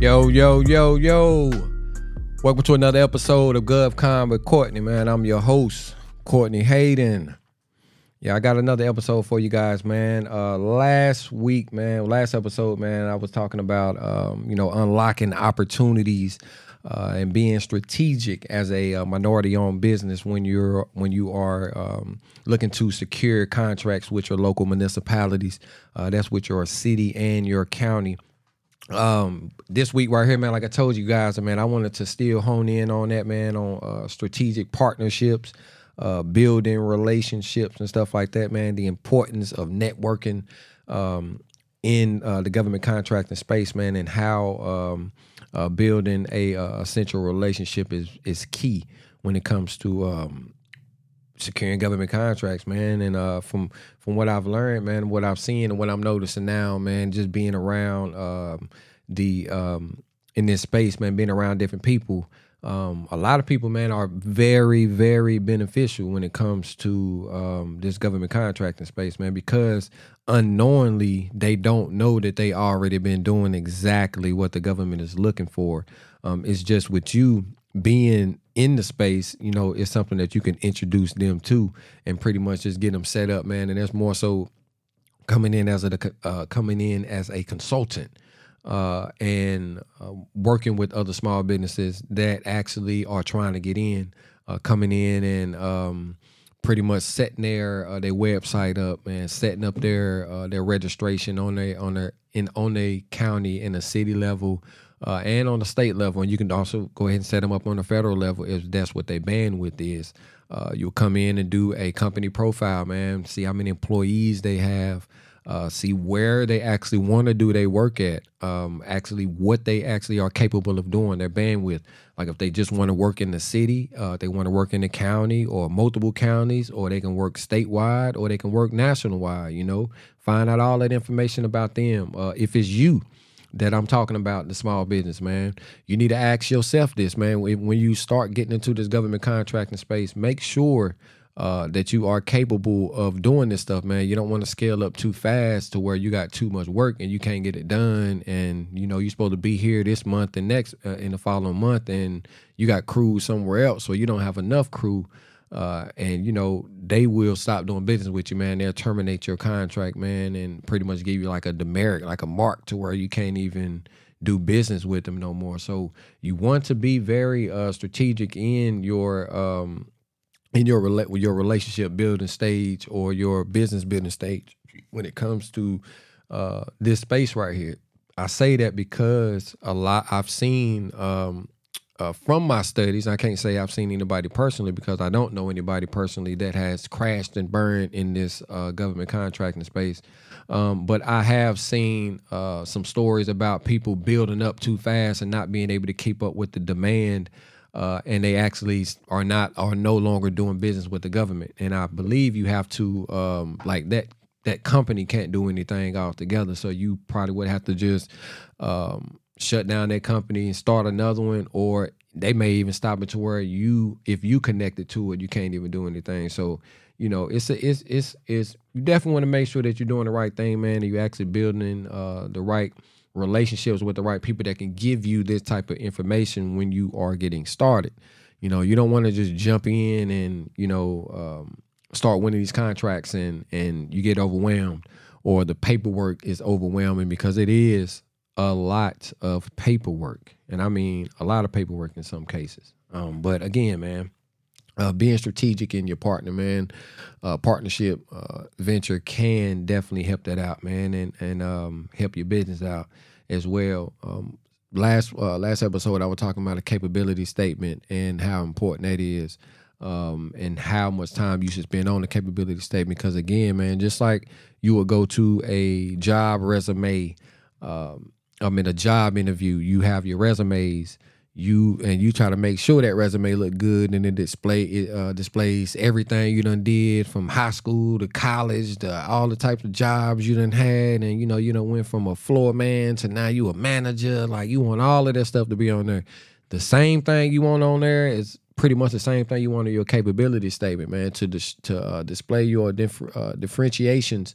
Yo, yo, yo, yo. Welcome to another episode of GovCon with Courtney, man. I'm your host, Courtney Hayden. Yeah, I got another episode for you guys, man. Uh last week, man, last episode, man, I was talking about um, you know, unlocking opportunities uh, and being strategic as a, uh minority-owned business when you're when you are um, looking to secure contracts with your local municipalities. Uh, that's with your city and your county um this week right here man like i told you guys man i wanted to still hone in on that man on uh strategic partnerships uh building relationships and stuff like that man the importance of networking um in uh, the government contracting space man and how um uh, building a uh, essential relationship is is key when it comes to um securing government contracts, man. And uh, from from what I've learned, man, what I've seen and what I'm noticing now, man, just being around um, the um, in this space, man, being around different people. Um, a lot of people, man, are very, very beneficial when it comes to um, this government contracting space, man, because unknowingly they don't know that they already been doing exactly what the government is looking for. Um, it's just with you being in the space, you know, it's something that you can introduce them to and pretty much just get them set up, man. And that's more so coming in as a uh, coming in as a consultant uh, and uh, working with other small businesses that actually are trying to get in, uh, coming in and um, pretty much setting their uh, their website up and setting up their uh, their registration on their on their in on a county and a city level uh, and on the state level, and you can also go ahead and set them up on the federal level if that's what their bandwidth is. You'll come in and do a company profile, man. See how many employees they have. Uh, see where they actually want to do their work at. Um, actually, what they actually are capable of doing. Their bandwidth. Like if they just want to work in the city, uh, they want to work in the county or multiple counties, or they can work statewide, or they can work national wide. You know, find out all that information about them. Uh, if it's you that I'm talking about the small business, man. You need to ask yourself this, man. When you start getting into this government contracting space, make sure uh, that you are capable of doing this stuff, man. You don't want to scale up too fast to where you got too much work and you can't get it done. And you know you're supposed to be here this month and next uh, in the following month, and you got crews somewhere else, so you don't have enough crew uh, and you know they will stop doing business with you, man. They'll terminate your contract, man, and pretty much give you like a demerit, like a mark to where you can't even do business with them no more. So you want to be very uh, strategic in your um, in your rela- your relationship building stage or your business building stage when it comes to uh, this space right here. I say that because a lot I've seen um, uh, from my studies, I can't say I've seen anybody personally because I don't know anybody personally that has crashed and burned in this uh, government contracting space. Um, but I have seen uh, some stories about people building up too fast and not being able to keep up with the demand. Uh, and they actually are not are no longer doing business with the government. And I believe you have to um, like that that company can't do anything altogether. So you probably would have to just um, shut down that company and start another one, or they may even stop it to where you, if you connected to it, you can't even do anything. So, you know, it's a, it's it's it's you definitely want to make sure that you're doing the right thing, man, and you're actually building uh, the right relationships with the right people that can give you this type of information when you are getting started. You know, you don't want to just jump in and you know um, start winning these contracts and and you get overwhelmed or the paperwork is overwhelming because it is a lot of paperwork, and I mean a lot of paperwork in some cases. Um, but again, man, uh, being strategic in your partner, man, uh, partnership uh, venture can definitely help that out, man, and and um, help your business out as well. Um, last uh, last episode, I was talking about a capability statement and how important that is. Um, and how much time you should spend on the capability statement. Because again, man, just like you would go to a job resume um, I'm in a job interview, you have your resumes, you and you try to make sure that resume look good and it display it uh, displays everything you done did from high school to college to all the types of jobs you done had. And you know you done went from a floor man to now you a manager. Like you want all of that stuff to be on there The same thing you want on there is pretty much the same thing you want in your capability statement, man, to dis- to uh, display your dif- uh, differentiations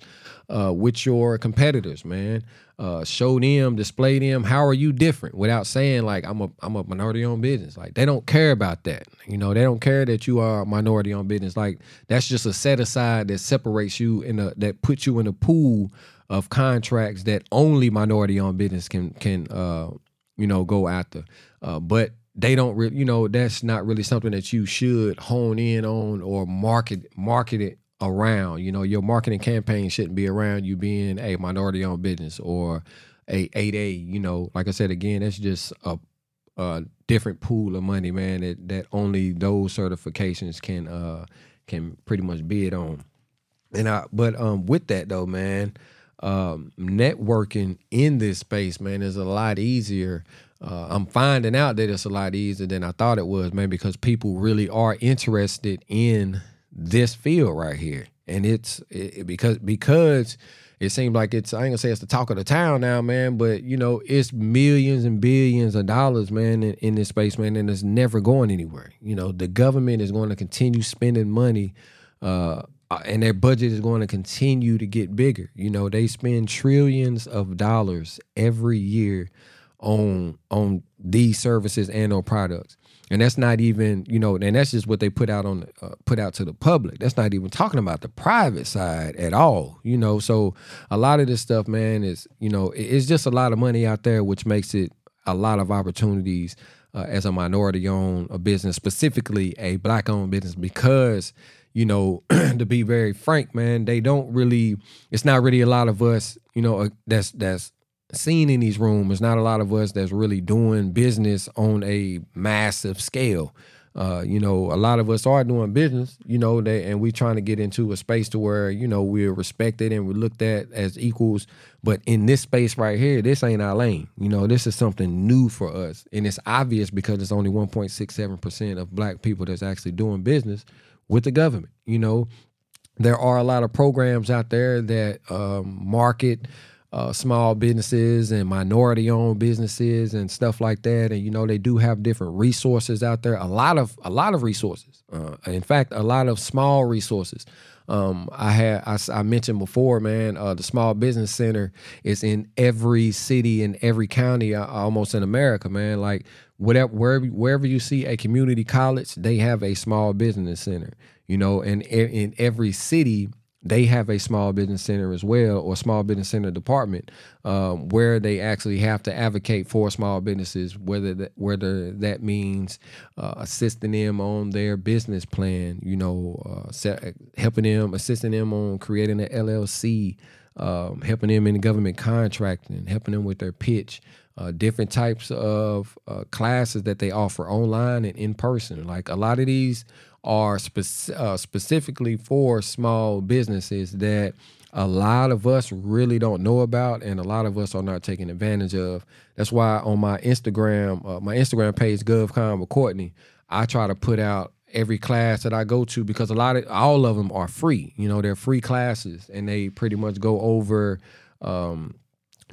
uh, with your competitors, man. Uh, show them, display them. How are you different? Without saying like I'm a I'm a minority owned business. Like they don't care about that. You know, they don't care that you are a minority owned business. Like that's just a set aside that separates you in a that puts you in a pool of contracts that only minority owned business can can uh you know go after. Uh, but they don't really, you know, that's not really something that you should hone in on or market market it around. You know, your marketing campaign shouldn't be around you being a minority owned business or a 8A. You know, like I said again, that's just a, a different pool of money, man. That that only those certifications can uh can pretty much bid on. And I, but um, with that though, man, um, networking in this space, man, is a lot easier uh, I'm finding out that it's a lot easier than I thought it was, man, because people really are interested in this field right here, and it's it, because because it seems like it's I ain't gonna say it's the talk of the town now, man, but you know it's millions and billions of dollars, man, in, in this space, man, and it's never going anywhere. You know, the government is going to continue spending money. Uh, and their budget is going to continue to get bigger. You know, they spend trillions of dollars every year on on these services and or products. And that's not even you know and that's just what they put out on uh, put out to the public. That's not even talking about the private side at all you know? So a lot of this stuff man is you know it's just a lot of money out there which makes it a lot of opportunities uh, as a minority owned a business specifically a black owned business because you know to be very frank man they don't really it's not really a lot of us you know uh, that's that's seen in these rooms. There's not a lot of us that's really doing business on a massive scale. Uh, you know, a lot of us are doing business, you know, that, and we're trying to get into a space to where, you know, we're respected and we're looked at as equals. But in this space right here, this ain't our lane. You know, this is something new for us. And it's obvious because it's only 1.67% of black people that's actually doing business with the government. You know, there are a lot of programs out there that um, market uh, small businesses and minority owned businesses and stuff like that and you know they do have different resources out there a lot of a lot of resources uh, in fact a lot of small resources um, I had I, I, mentioned before, man. Uh, the Small Business Center is in every city in every county, uh, almost in America, man. Like whatever wherever wherever you see a community college, they have a small business center. You know, and in every city they have a small business center as well or small business center department um, where they actually have to advocate for small businesses whether that, whether that means uh, assisting them on their business plan you know uh, helping them assisting them on creating an llc um, helping them in government contracting helping them with their pitch uh, different types of uh, classes that they offer online and in person like a lot of these are spe- uh, specifically for small businesses that a lot of us really don't know about and a lot of us are not taking advantage of. That's why on my Instagram, uh, my Instagram page, GovCon with Courtney, I try to put out every class that I go to because a lot of all of them are free. You know, they're free classes and they pretty much go over um,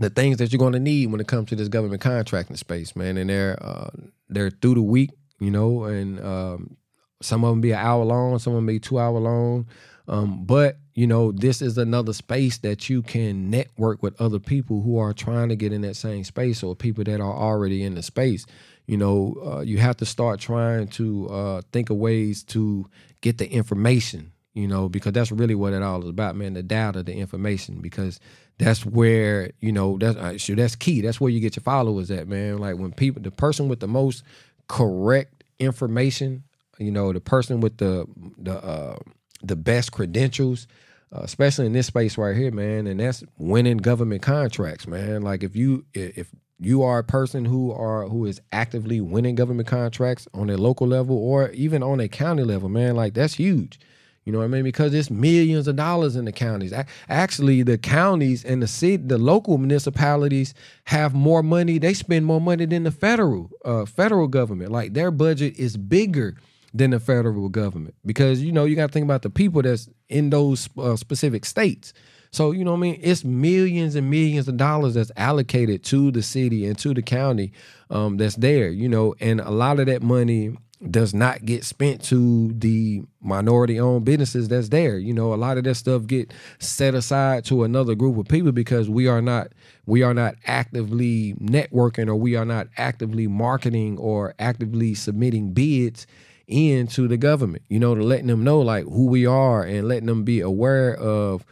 the things that you're going to need when it comes to this government contracting space, man. And they're uh, they're through the week, you know, and um, some of them be an hour long, some of them be two hour long. Um, but you know, this is another space that you can network with other people who are trying to get in that same space or people that are already in the space. You know, uh, you have to start trying to uh, think of ways to get the information. You know, because that's really what it all is about, man. The data, the information, because that's where you know that's uh, that's key. That's where you get your followers at, man. Like when people, the person with the most correct information you know, the person with the the uh, the best credentials, uh, especially in this space right here, man, and that's winning government contracts, man. Like if you if you are a person who are who is actively winning government contracts on a local level or even on a county level, man, like that's huge. You know what I mean? Because it's millions of dollars in the counties. Actually, the counties and the city, the local municipalities have more money. They spend more money than the federal uh, federal government. Like their budget is bigger than the federal government because you know you got to think about the people that's in those uh, specific states. So, you know what I mean? It's millions and millions of dollars that's allocated to the city and to the county um, that's there, you know, and a lot of that money does not get spent to the minority owned businesses that's there. You know, a lot of that stuff get set aside to another group of people because we are not we are not actively networking or we are not actively marketing or actively submitting bids into the government. You know, to letting them know like who we are and letting them be aware of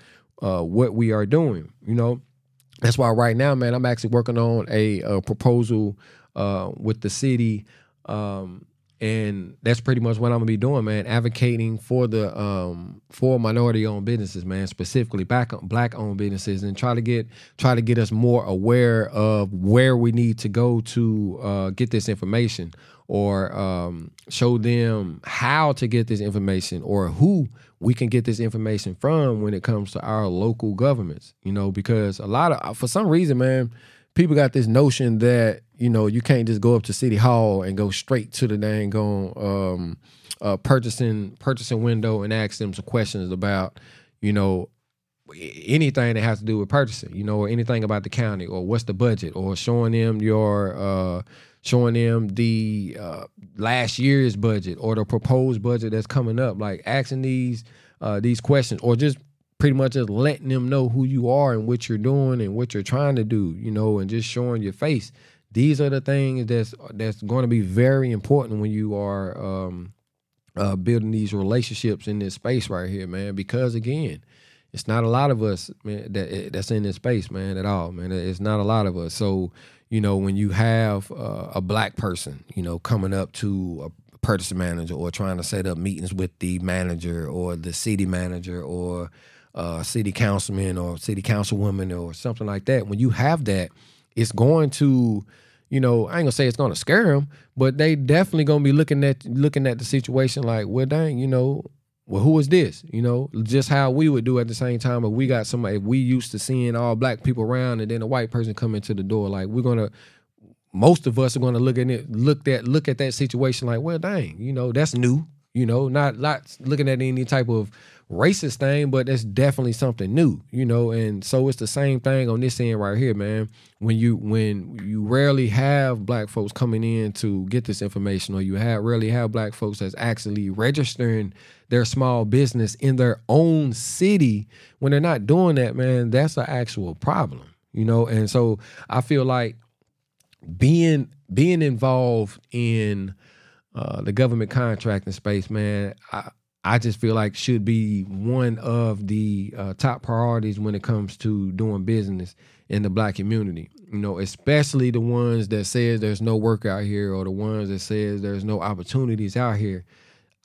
uh, what we are doing. You know, that's why right now, man, I'm actually working on a, a proposal uh, with the city. Um, and that's pretty much what I'm gonna be doing, man. Advocating for the um for minority owned businesses, man, specifically black black owned businesses, and try to get try to get us more aware of where we need to go to uh, get this information, or um, show them how to get this information, or who we can get this information from when it comes to our local governments. You know, because a lot of for some reason, man people got this notion that you know you can't just go up to city hall and go straight to the dang on um, uh, purchasing purchasing window and ask them some questions about you know anything that has to do with purchasing you know or anything about the county or what's the budget or showing them your uh, showing them the uh, last year's budget or the proposed budget that's coming up. Like asking these uh, these questions or just pretty much just letting them know who you are and what you're doing and what you're trying to do, you know, and just showing your face. These are the things that's that's going to be very important when you are um, uh, building these relationships in this space right here, man. Because again, it's not a lot of us man, that eh, that's in this space, man, at all, man. It's not a lot of us. So you know, when you have uh, a black person, you know, coming up to a purchasing manager or trying to set up meetings with the manager or the city manager or uh, city councilman or city councilwoman or something like that, when you have that, it's going to, you know, I ain't gonna say it's gonna scare them, but they definitely gonna be looking at looking at the situation like, well, dang, you know, well, who is this? You know, just how we would do at the same time if we got somebody, if we used to seeing all black people around and then a white person come into the door, like we're gonna most of us are gonna look at it, look at look at that situation like, well, dang, you know, that's new. You know, not not looking at any type of racist thing, but that's definitely something new, you know. And so it's the same thing on this end right here, man. When you when you rarely have black folks coming in to get this information, or you have rarely have black folks that's actually registering their small business in their own city, when they're not doing that, man, that's an actual problem, you know. And so I feel like being being involved in uh, the government contracting space, man, I, I just feel like should be one of the uh, top priorities when it comes to doing business in the black community. You know, especially the ones that says there's no work out here or the ones that says there's no opportunities out here.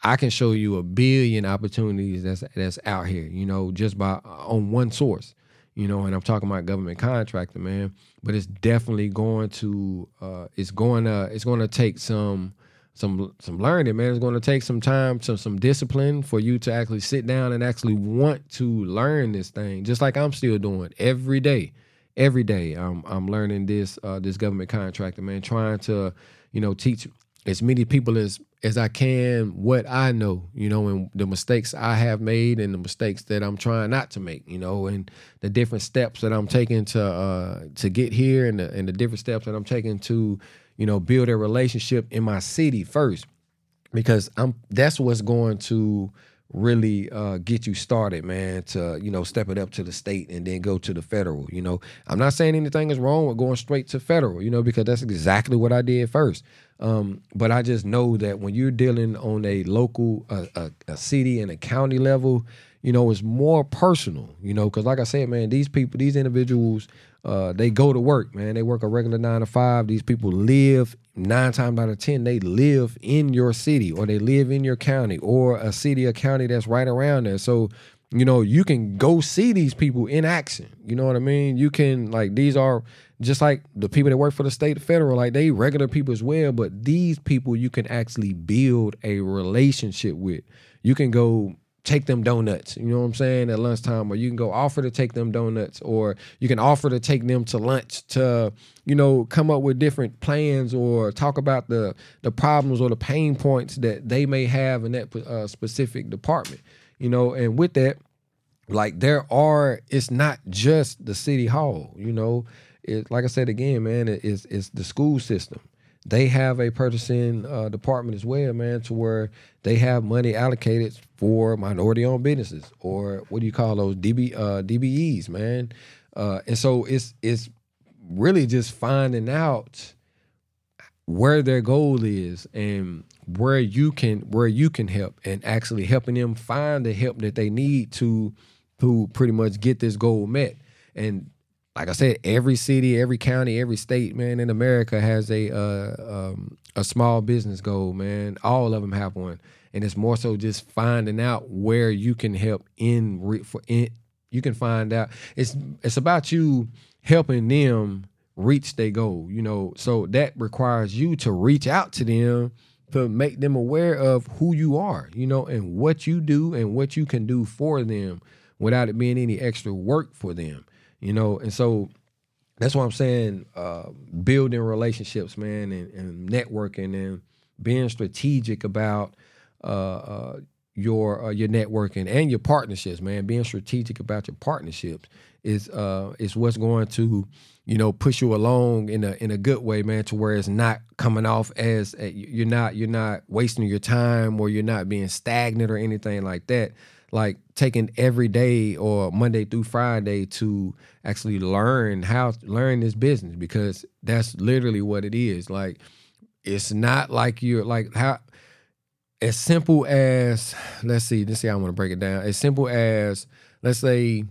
I can show you a billion opportunities that's that's out here. You know, just by on one source. You know, and I'm talking about government contractor, man. But it's definitely going to uh, it's going to it's going to take some some some learning, man. It's going to take some time, some some discipline for you to actually sit down and actually want to learn this thing. Just like I'm still doing every day, every day. I'm I'm learning this uh, this government contractor, man. Trying to you know teach as many people as as I can what I know, you know, and the mistakes I have made and the mistakes that I'm trying not to make, you know, and the different steps that I'm taking to uh to get here and the, and the different steps that I'm taking to you know, build a relationship in my city first because I'm that's what's going to really uh, get you started, man, to, you know, step it up to the state and then go to the federal. You know, I'm not saying anything is wrong with going straight to federal, you know, because that's exactly what I did first. Um, but I just know that when you're dealing on a local, uh, a, a city and a county level, you know, it's more personal, you know, because like I said, man, these people, these individuals, uh, they go to work, man. They work a regular nine to five. These people live nine times out of ten, they live in your city or they live in your county or a city or county that's right around there. So, you know, you can go see these people in action. You know what I mean? You can like these are just like the people that work for the state federal, like they regular people as well, but these people you can actually build a relationship with. You can go take them donuts. You know what I'm saying at lunchtime, or you can go offer to take them donuts, or you can offer to take them to lunch to you know come up with different plans or talk about the the problems or the pain points that they may have in that uh, specific department. You know, and with that. like there are it's not just the city hall you know it like i said again man it, it's, it's the school system they have a purchasing uh, department as well man to where they have money allocated for minority owned businesses or what do you call those db uh, dbes man uh, and so it's it's really just finding out where their goal is and where you can where you can help and actually helping them find the help that they need to to pretty much get this goal met. And like I said, every city, every county, every state, man, in America has a uh, um, a small business goal, man. All of them have one, and it's more so just finding out where you can help in re- for in. You can find out. It's it's about you helping them reach their goal. You know, so that requires you to reach out to them to make them aware of who you are, you know, and what you do and what you can do for them without it being any extra work for them, you know. And so that's why I'm saying uh, building relationships, man, and, and, networking and being strategic about uh, uh, your uh, your networking and your partnerships, man. Being strategic about your partnerships is uh, is what's going to you know push you along in a in a good way man to where it's not coming off as uh, you're not you're not wasting your time or you're not being stagnant or anything like that like taking every day or Monday through Friday to actually learn how learn this business because that's literally what it is. Like it's not like you're like how as simple as let's see let's see how I want to break it down. As simple as let's say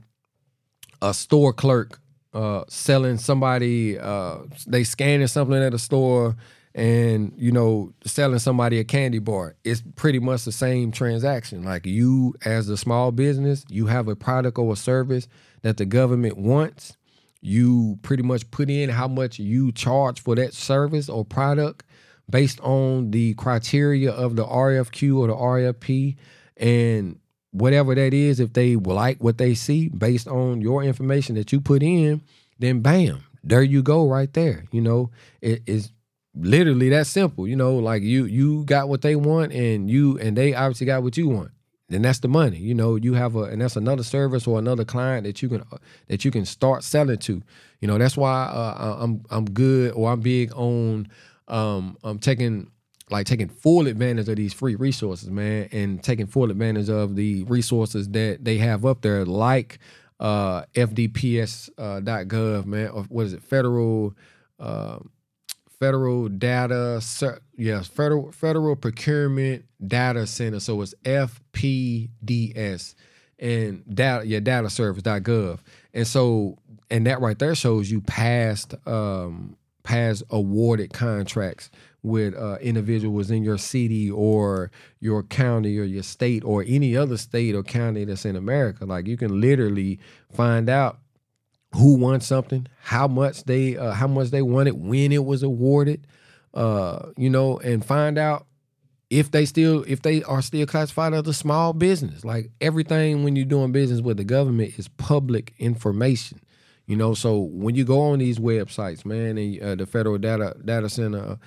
a store clerk uh, selling somebody uh, they scanning something at a store and you know selling somebody a candy bar it's pretty much the same transaction. Like you as a small business you have a product or a service that the government wants. You pretty much put in how much you charge for that service or product based on the criteria of the RFQ or the RFP and whatever that is, if they like what they see based on your information that you put in, then bam, there you go right there. You know, it is literally that simple. You know, like you you got what they want and you and they obviously got what you want. Then that's the money. You know, you have a and that's another service or another client that you can that you can start selling to. You know, that's why uh, I'm I'm good or I'm big on um I'm taking like taking full advantage of these free resources, man, and taking full advantage of the resources that they have up there, like uh, FDPS.gov, uh, man, or what is it, federal, uh, federal data, yes, federal federal procurement data center. So it's FPDS and data, yeah, data service.gov, and so and that right there shows you past um past awarded contracts with uh, individuals in your city or your county or your state or any other state or county that's in America. Like you can literally find out who won something, how much they uh, how much they won it, when it was awarded, uh, you know, and find out if they still if they are still classified as a small business. Like everything when you're doing business with the government is public information. You know, so when you go on these websites, man, and uh, the federal data data center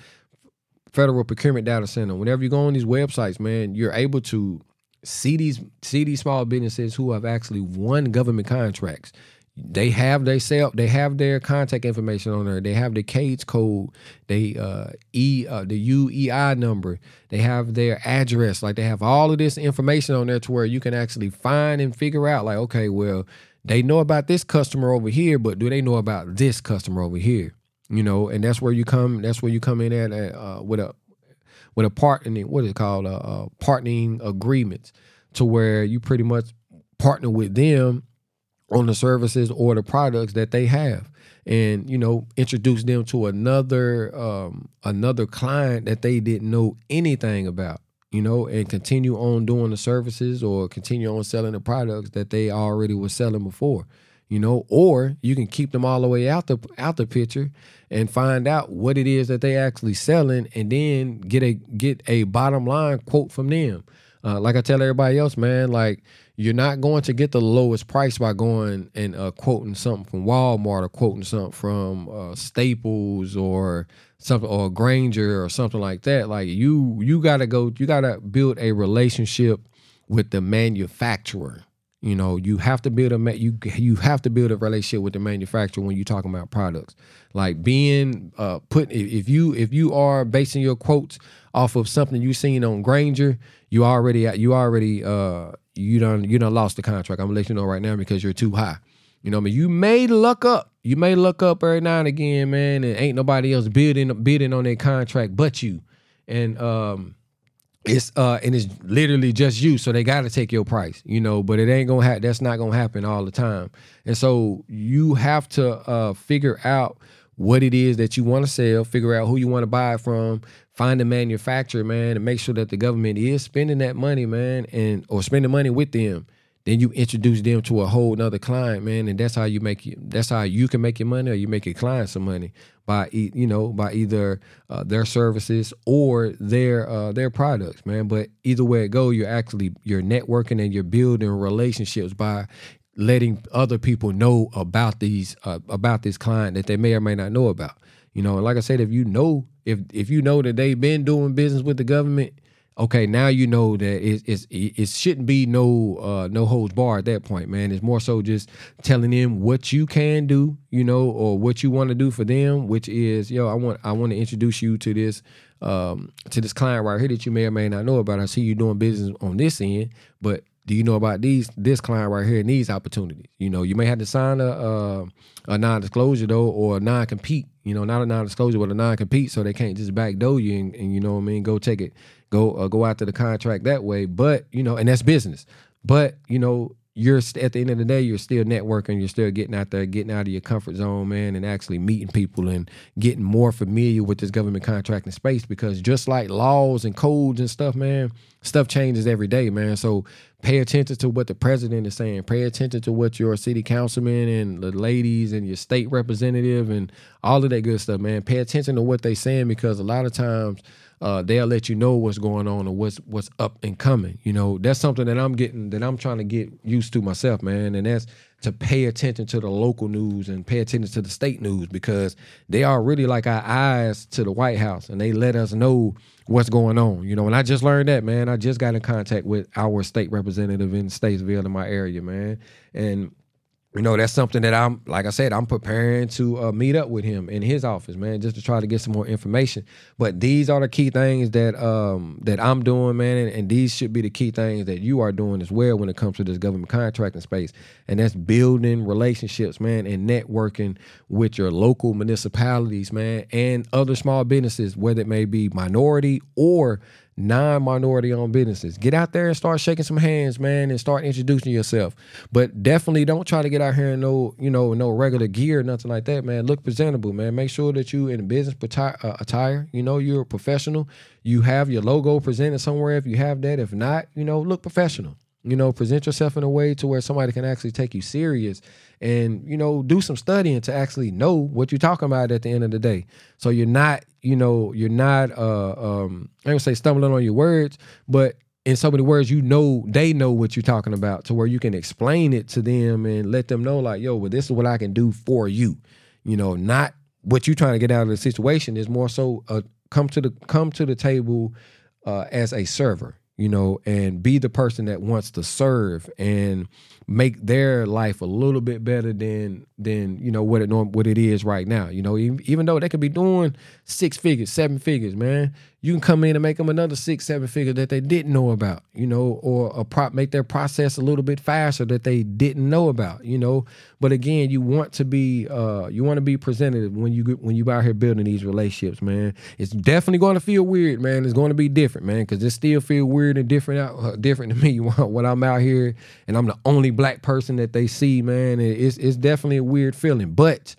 federal procurement data center. Whenever you go on these websites, man, you're able to see these see these small businesses who have actually won government contracts. They have their sell they have their contact information on there. They have the CAGE code, they uh E uh, the UEI number. They have their address. Like they have all of this information on there to where you can actually find and figure out like okay, well, they know about this customer over here, but do they know about this customer over here? you know, and that's where you come. That's where you come in at uh, with a with a partnering. What is it called? A partnering agreements to where you pretty much partner with them on the services or the products that they have and you know introduce them to another um, another client that they didn't know anything about you know and continue on doing the services or continue on selling the products that they already were selling before you know, or you can keep them all the way out the out the picture and find out what it is that they actually selling, and then get a get a bottom line quote from them. Uh, like I tell everybody else, man, like you're not going to get the lowest price by going and uh, quoting something from Walmart or quoting something from uh, Staples or something or Grainger or something like that. Like you, you gotta go, you gotta build a relationship with the manufacturer You know, you have to build a you you have to build a relationship with the manufacturer when you're talking about products. Like being uh, put if you if you are basing your quotes off of something you've seen on Grainger, you already you already uh you done you done lost the contract. I'm gonna let you know right now because you're too high. You know, I mean, you may look up. You may look up every now and again, man, and ain't nobody else bidding bidding on their contract but you. And um it's uh and it's literally just you so they got to take your price you know but it ain't gonna happen that's not gonna happen all the time. And so you have to uh figure out what it is that you want to sell figure out who you want to buy from find a manufacturer man and make sure that the government is spending that money man and or spending money with them then you introduce them to a whole nother client, man, and that's how you make it. That's how you can make your money, or you make your client some money by you know by either uh, their services or their uh, their products, man. But either way it go, you're actually you're networking and you're building relationships by letting other people know about these uh, about this client that they may or may not know about. You know, and like I said, if you know if if you know that they've been doing business with the government okay, now you know that it, it's, it shouldn't be no uh, no holds bar at that point, man. It's more so just telling them what you can do, you know, or what you want to do for them, which is, yo, I want I want to introduce you to this um, to this client right here that you may or may not know about. I see you doing business on this end, but do you know about these this client right here and these opportunities? You know, you may have to sign a uh, a non-disclosure though, or a non-compete. You know, not a non-disclosure, but a non-compete, so they can't just backdoor you and, and you know what I mean, go take it go uh, go after the contract that way. But you know, and that's business. But you know, you're at the end of the day, you're still networking. You're still getting out there, getting out of your comfort zone, man, and actually meeting people and getting more familiar with this government contracting space. Because just like laws and codes and stuff, man, stuff changes every day, man. So pay attention to what the president is saying. Pay attention to what your city councilman and the ladies and your state representative and all of that good stuff, man. Pay attention to what they're saying because a lot of times uh, they'll let you know what's going on or what's what's up and coming. You know, that's something that I'm getting that I'm trying to get used to myself, man. And that's to pay attention to the local news and pay attention to the state news because they are really like our eyes to the White House and they let us know what's going on. You know, and I just learned that, man. I just got in contact with our state representative in Statesville in my area, man. And you know that's something that i'm like i said i'm preparing to uh, meet up with him in his office man just to try to get some more information. But these are the key things that um that i'm doing man and, and, these should be the key things that you are doing as well when it comes to this government contracting space. And that's building relationships man and networking with your local municipalities man and other small businesses whether it may be minority or non-minority owned businesses. Get out there and start shaking some hands, man, and start introducing yourself. But definitely don't try to get out here in no, you know, no regular gear, nothing like that, man. Look presentable, man. Make sure that you in business uh, attire. You know, you're a professional. You have your logo presented somewhere if you have that. If not, you know, look professional. You know, present yourself in a way to where somebody can actually take you serious and, you know, do some studying to actually know what you're talking about at the end of the day. So you're not, you know, you're not uh um I don't say stumbling on your words, but in so many words, you know they know what you're talking about to where you can explain it to them and let them know, like, yo, well, this is what I can do for you. You know, not what you're trying to get out of the situation is more so uh, come to the come to the table uh, as a server you know, and be the person that wants to serve and make their life a little bit better than than you know what it what it is right now. You know, even, even though they could be doing six figures, seven figures, man, you can come in and make them another six, seven figure that they didn't know about. You know, or a prop make their process a little bit faster that they didn't know about. You know, but again, you want to be uh you want to be presented when you when you out here building these relationships, man. It's definitely going to feel weird, man. It's going to be different, man, because it still feel weird and different out uh, different to me when I'm out here and I'm the only black person that they see, man. It's it's definitely a weird feeling, but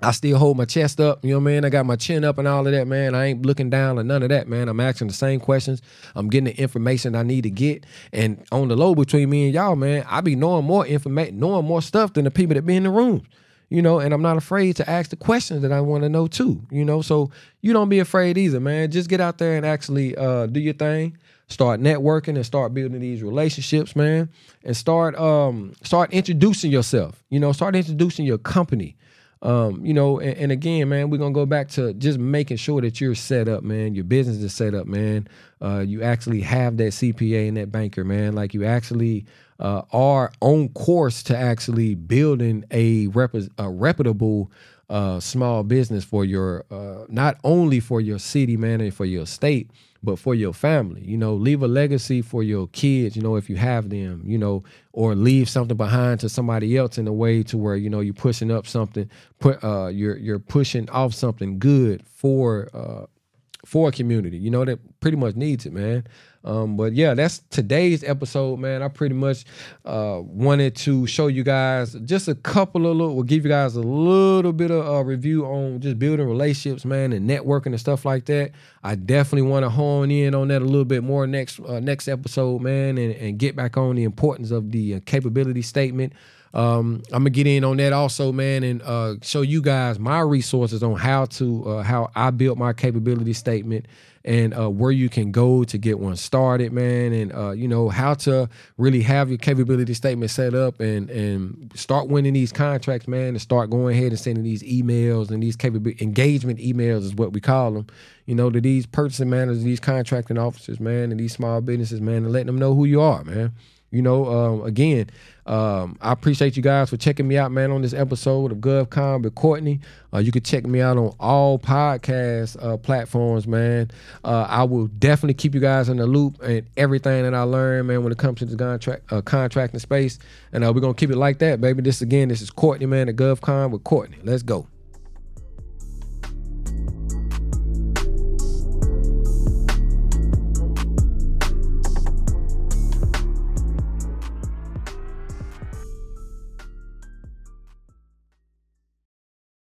I still hold my chest up, you know what I mean? I got my chin up and all of that, man. I ain't looking down or none of that, man. I'm asking the same questions. I'm getting the information I need to get. And on the low between me and y'all, man, I be knowing more information, knowing more stuff than the people that be in the room. You know, and I'm not afraid to ask the questions that I want to know too. You know, so you don't be afraid either, man. Just get out there and actually uh, do your thing start networking and start building these relationships, man, and start um start introducing yourself. You know, start introducing your company. Um, you know, and, and, again, man, we're gonna go back to just making sure that you're set up, man. Your business is set up, man. Uh, you actually have that CPA and that banker, man. Like you actually uh, are on course to actually building a, rep- a reputable uh, small business for your uh, not only for your city man and for your state but for your family you know leave a legacy for your kids you know if you have them you know or leave something behind to somebody else in a way to where you know you're pushing up something put uh you're you're pushing off something good for uh for a community you know that pretty much needs it man um, but yeah, that's today's episode, man. I pretty much uh, wanted to show you guys just a couple of little, we'll give you guys a little bit of a review on just building relationships, man, and networking and stuff like that. I definitely want to hone in on that a little bit more next uh, next episode, man, and, and get back on the importance of the uh, capability statement. Um, I'm gonna get in on that also, man, and uh, show you guys my resources on how to uh, how I built my capability statement and uh, where you can go to get one started, man, and uh, you know how to really have your capability statement set up and and start winning these contracts, man, and start going ahead and sending these emails and these capability engagement emails is what we call them, you know, to these purchasing managers, these contracting officers, man, and these small businesses, man, and letting them know who you are, man. You know, um, again, um, I appreciate you guys for checking me out, man, on this episode of GovCon with Courtney. Uh, you can check me out on all podcast uh, platforms, man. Uh, I will definitely keep you guys in the loop and everything that I learn, man, when it comes to the contract uh, contracting space. And uh, we're gonna keep it like that, baby. This again, this is Courtney, man, at GovCon with Courtney. Let's go.